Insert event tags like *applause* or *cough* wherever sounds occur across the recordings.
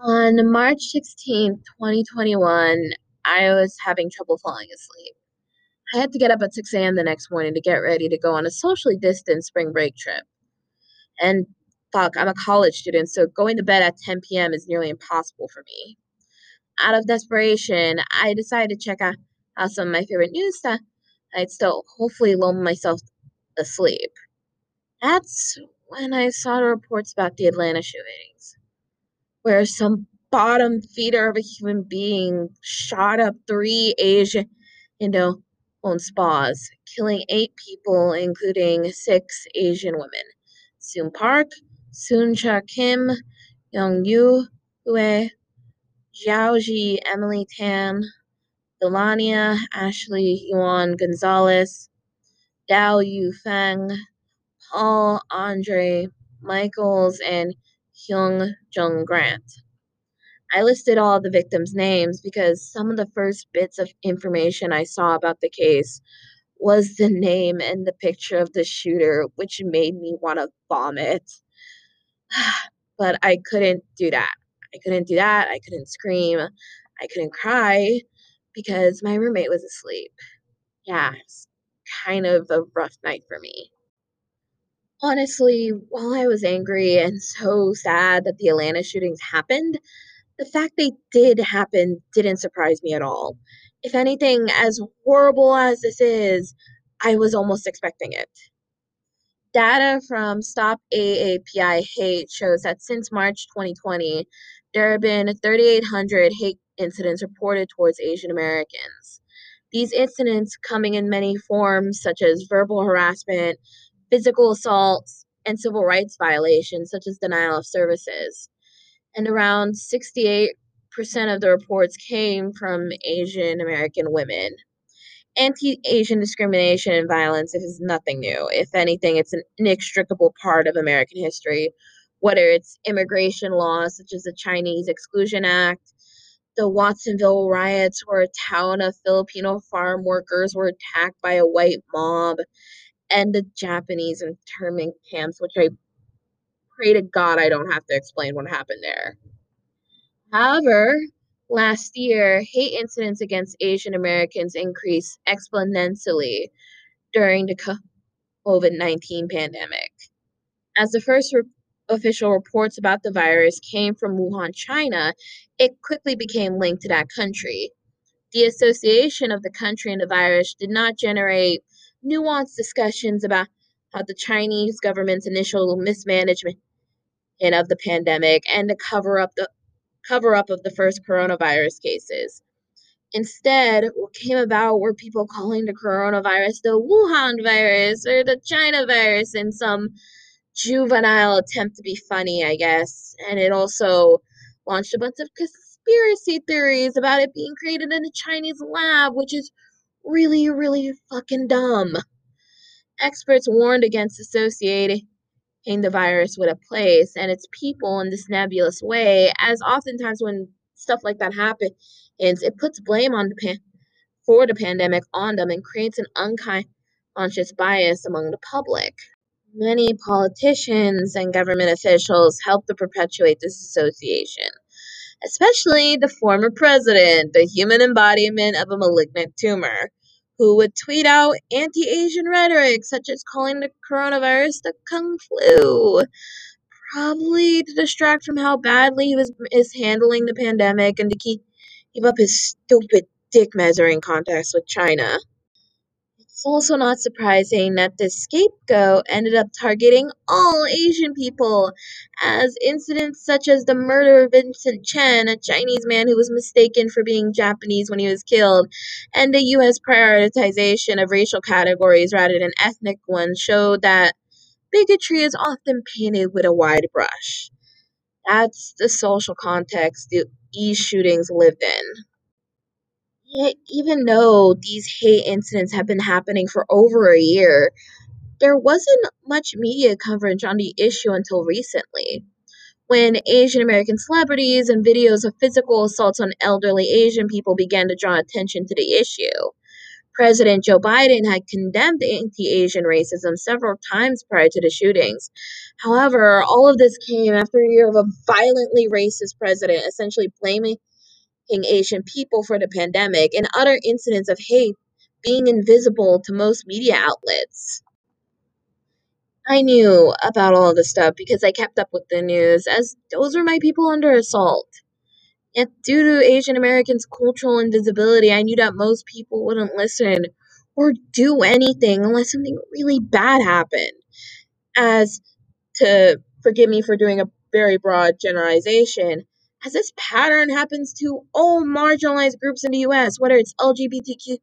On March 16th, 2021, I was having trouble falling asleep. I had to get up at 6 a.m. the next morning to get ready to go on a socially distanced spring break trip. And fuck, I'm a college student, so going to bed at 10 p.m. is nearly impossible for me. Out of desperation, I decided to check out, out some of my favorite news that I'd still hopefully lull myself asleep. That's when I saw the reports about the Atlanta shootings, where some bottom feeder of a human being shot up three Asian, you know, owned spas, killing eight people, including six Asian women. Soon Park, Soon Cha Kim, Yong Ae Yue, Zhao Ji, Emily Tan, Delaina, Ashley Yaun Gonzalez, Daoyou Feng, Paul Andre Michels, and Hyun Jung Grant. I listed all the victims' names because some of the first bits of information I saw about the case was the name and the picture of the shooter, which made me want to vomit. *sighs* but I couldn't do that. I couldn't do that. I couldn't scream. I couldn't cry because my roommate was asleep. Yeah, it's kind of a rough night for me. Honestly, while I was angry and so sad that the Atlanta shootings happened, the fact they did happen didn't surprise me at all. If anything, as horrible as this is, I was almost expecting it. Data from Stop AAPI Hate shows that since March 2020, there have been 3,800 hate incidents reported towards Asian Americans. These incidents coming in many forms, such as verbal harassment, physical assaults, and civil rights violations, such as denial of services and around 68% of the reports came from Asian American women. Anti Asian discrimination and violence is nothing new. If anything, it's an inextricable part of American history, whether it's immigration laws such as the Chinese Exclusion Act, the Watsonville riots, where a town of Filipino farm workers were attacked by a white mob, and the Japanese internment camps, which I pray to God I don't have to explain what happened there. However, last year, hate incidents against Asian Americans increased exponentially during the COVID 19 pandemic. As the first re- official reports about the virus came from Wuhan, China, it quickly became linked to that country. The association of the country and the virus did not generate nuanced discussions about how the Chinese government's initial mismanagement and of the pandemic and to cover up the cover up of the first coronavirus cases. Instead, what came about were people calling the coronavirus the Wuhan virus or the China virus in some juvenile attempt to be funny, I guess. And it also launched a bunch of conspiracy theories about it being created in a Chinese lab, which is really, really fucking dumb. Experts warned against associating the virus with a place and its people in this nebulous way, as oftentimes when stuff like that happens, it puts blame on the pan- for the pandemic on them and creates an unconscious bias among the public. Many politicians and government officials help to perpetuate this association, especially the former president, the human embodiment of a malignant tumor who would tweet out anti Asian rhetoric, such as calling the coronavirus the Kung flu, probably to distract from how badly he was mishandling the pandemic and to keep, keep up his stupid dick measuring contest with China. It's also not surprising that the scapegoat ended up targeting all Asian people, as incidents such as the murder of Vincent Chin, a Chinese man who was mistaken for being Japanese when he was killed, and the U.S. prioritization of racial categories rather than ethnic ones showed that bigotry is often painted with a wide brush. That's the social context the, these shootings lived in. Yet, even though these hate incidents have been happening for over a year, there wasn't much media coverage on the issue until recently. When Asian American celebrities and videos of physical assaults on elderly Asian people began to draw attention to the issue. President Joe Biden had condemned anti Asian racism several times prior to the shootings. However, all of this came after a year of a violently racist president essentially blaming Asian people for the pandemic and other incidents of hate being invisible to most media outlets. I knew about all this stuff because I kept up with the news, as those were my people under assault. Yet, due to Asian Americans' cultural invisibility, I knew that most people wouldn't listen or do anything unless something really bad happened. As to forgive me for doing a very broad generalization, as this pattern happens to all marginalized groups in the US, whether it's LGBTQ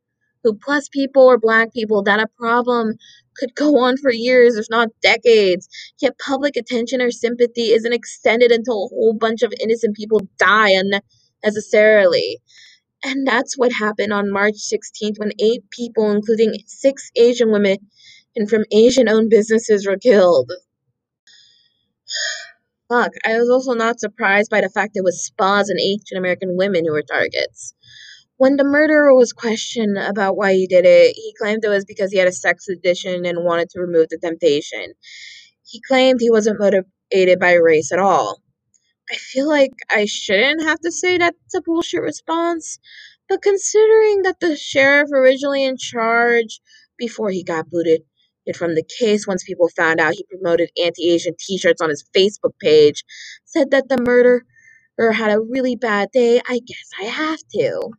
plus people or black people, that a problem could go on for years, if not decades. Yet public attention or sympathy isn't extended until a whole bunch of innocent people die unnecessarily. And that's what happened on March 16th when eight people, including six Asian women and from Asian owned businesses, were killed. Fuck, I was also not surprised by the fact it was spas and Asian American women who were targets. When the murderer was questioned about why he did it, he claimed it was because he had a sex addiction and wanted to remove the temptation. He claimed he wasn't motivated by race at all. I feel like I shouldn't have to say that's a bullshit response, but considering that the sheriff originally in charge before he got booted from the case once people found out he promoted anti-Asian t-shirts on his Facebook page, said that the murderer had a really bad day, I guess I have to.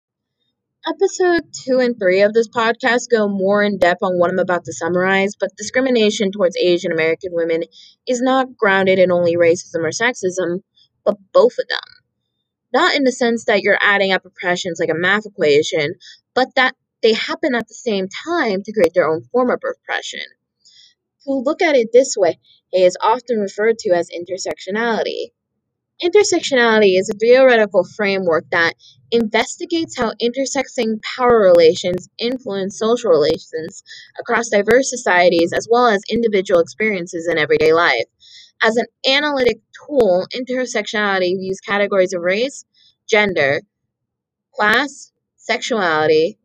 Episode 2 and 3 of this podcast go more in depth on what I'm about to summarize, but discrimination towards Asian American women is not grounded in only racism or sexism, but both of them. Not in the sense that you're adding up oppressions like a math equation, but that they happen at the same time to create their own form of oppression. To look at it this way is often referred to as intersectionality. Intersectionality is a theoretical framework that investigates how intersecting power relations influence social relations across diverse societies as well as individual experiences in everyday life. As an analytic tool, intersectionality views categories of race, gender, class, sexuality,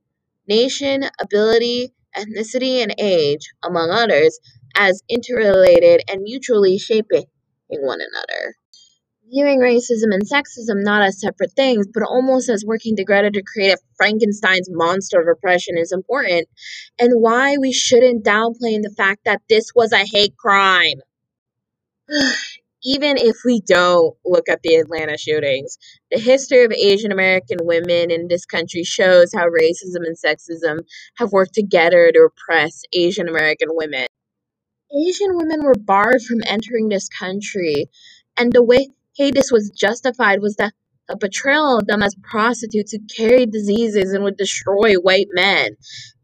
nation, ability, ethnicity, and age, among others, as interrelated and mutually shaping one another viewing racism and sexism not as separate things, but almost as working together to create a Frankenstein's monster of oppression is important, and why we shouldn't downplay the fact that this was a hate crime. *sighs* *sighs* Even if we don't look at the Atlanta shootings, the history of Asian American women in this country shows how racism and sexism have worked together to oppress Asian American women. Asian women were barred from entering this country, and the way this was justified was that a portrayal of them as prostitutes who carried diseases and would destroy white men.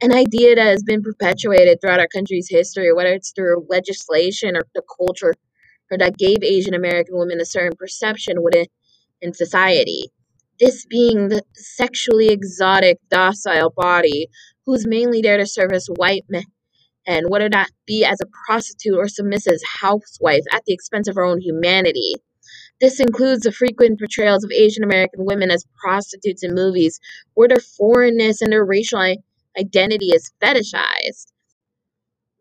An idea that has been perpetuated throughout our country's history, whether it's through legislation or the culture, or that gave Asian American women a certain perception within in society. This being the sexually exotic, docile body who's mainly there to service white men and whether that be as a prostitute or submissive housewife at the expense of her own humanity. This includes the frequent portrayals of Asian American women as prostitutes in movies, where their foreignness and their racial identity is fetishized.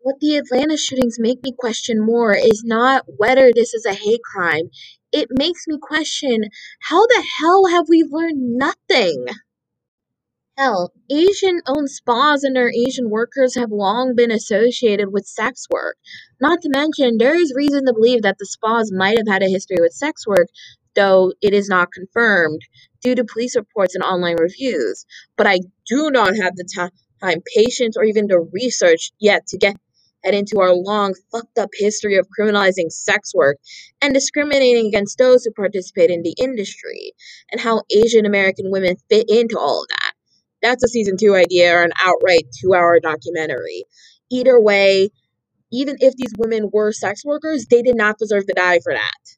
What the Atlanta shootings make me question more is not whether this is a hate crime. It makes me question how the hell have we learned nothing? Hell, Asian owned spas and their Asian workers have long been associated with sex work. Not to mention, there is reason to believe that the spas might have had a history with sex work, though it is not confirmed due to police reports and online reviews. But I do not have the time, patience, or even the research yet to get into our long, fucked up history of criminalizing sex work and discriminating against those who participate in the industry, and how Asian American women fit into all of that. That's a season two idea or an outright two hour documentary. Either way, even if these women were sex workers, they did not deserve to die for that.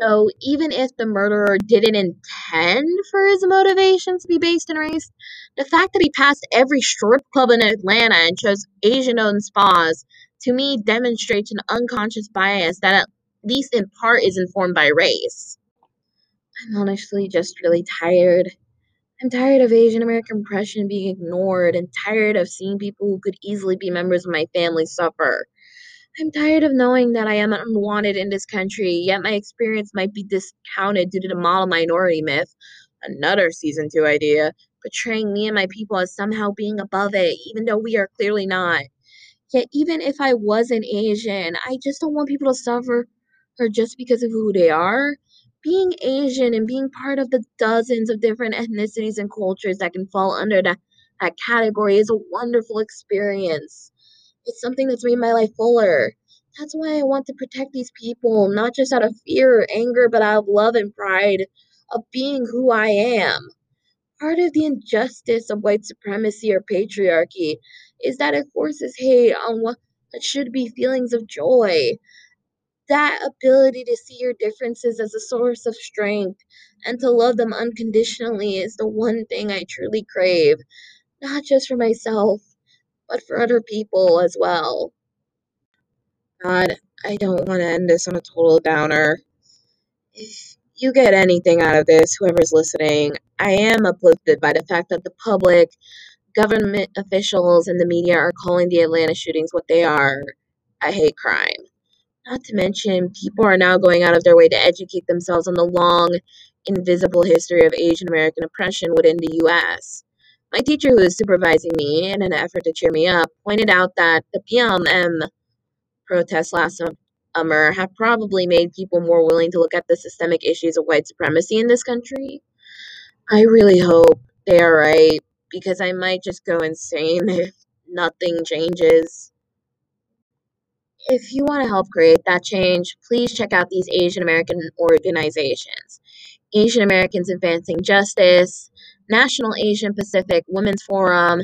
So even if the murderer didn't intend for his motivations to be based in race, the fact that he passed every strip club in Atlanta and chose Asian owned spas to me demonstrates an unconscious bias that at least in part is informed by race. I'm honestly just really tired I'm tired of Asian American oppression being ignored and tired of seeing people who could easily be members of my family suffer. I'm tired of knowing that I am unwanted in this country, yet my experience might be discounted due to the model minority myth, another season two idea, portraying me and my people as somehow being above it, even though we are clearly not. Yet, even if I was an Asian, I just don't want people to suffer or just because of who they are. Being Asian and being part of the dozens of different ethnicities and cultures that can fall under that, that category is a wonderful experience. It's something that's made my life fuller. That's why I want to protect these people, not just out of fear or anger, but out of love and pride of being who I am. Part of the injustice of white supremacy or patriarchy is that it forces hate on what should be feelings of joy. That ability to see your differences as a source of strength and to love them unconditionally is the one thing I truly crave, not just for myself, but for other people as well. God, I don't want to end this on a total downer. If you get anything out of this, whoever's listening, I am uplifted by the fact that the public, government officials, and the media are calling the Atlanta shootings what they are a hate crime. Not to mention, people are now going out of their way to educate themselves on the long, invisible history of Asian American oppression within the U.S. My teacher, who is supervising me in an effort to cheer me up, pointed out that the BLM protests last summer have probably made people more willing to look at the systemic issues of white supremacy in this country. I really hope they are right because I might just go insane *laughs* if nothing changes. If you want to help create that change, please check out these Asian American organizations Asian Americans Advancing Justice, National Asian Pacific Women's Forum,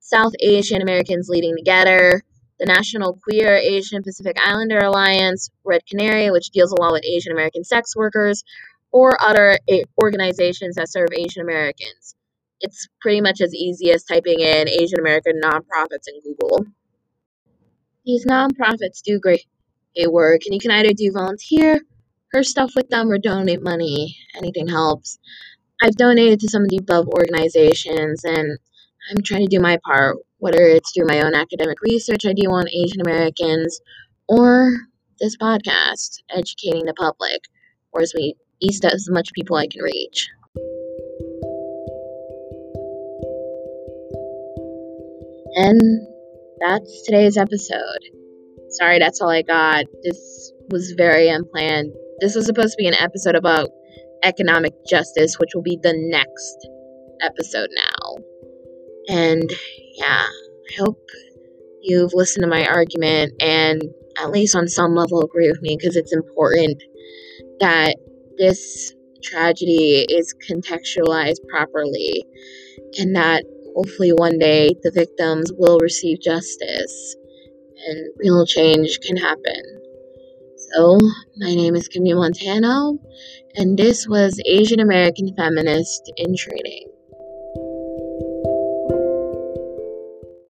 South Asian Americans Leading Together, the National Queer Asian Pacific Islander Alliance, Red Canary, which deals a lot with Asian American sex workers, or other organizations that serve Asian Americans. It's pretty much as easy as typing in Asian American nonprofits in Google. These nonprofits do great work, and you can either do volunteer or stuff with them or donate money. Anything helps. I've donated to some of the above organizations, and I'm trying to do my part, whether it's through my own academic research I do on Asian Americans or this podcast, educating the public, or as we east as much people I can reach. And that's today's episode. Sorry, that's all I got. This was very unplanned. This was supposed to be an episode about economic justice, which will be the next episode now. And yeah, I hope you've listened to my argument and at least on some level agree with me because it's important that this tragedy is contextualized properly and that hopefully one day the victims will receive justice and real change can happen. So, my name is Kimmy Montano, and this was Asian American Feminist in Training.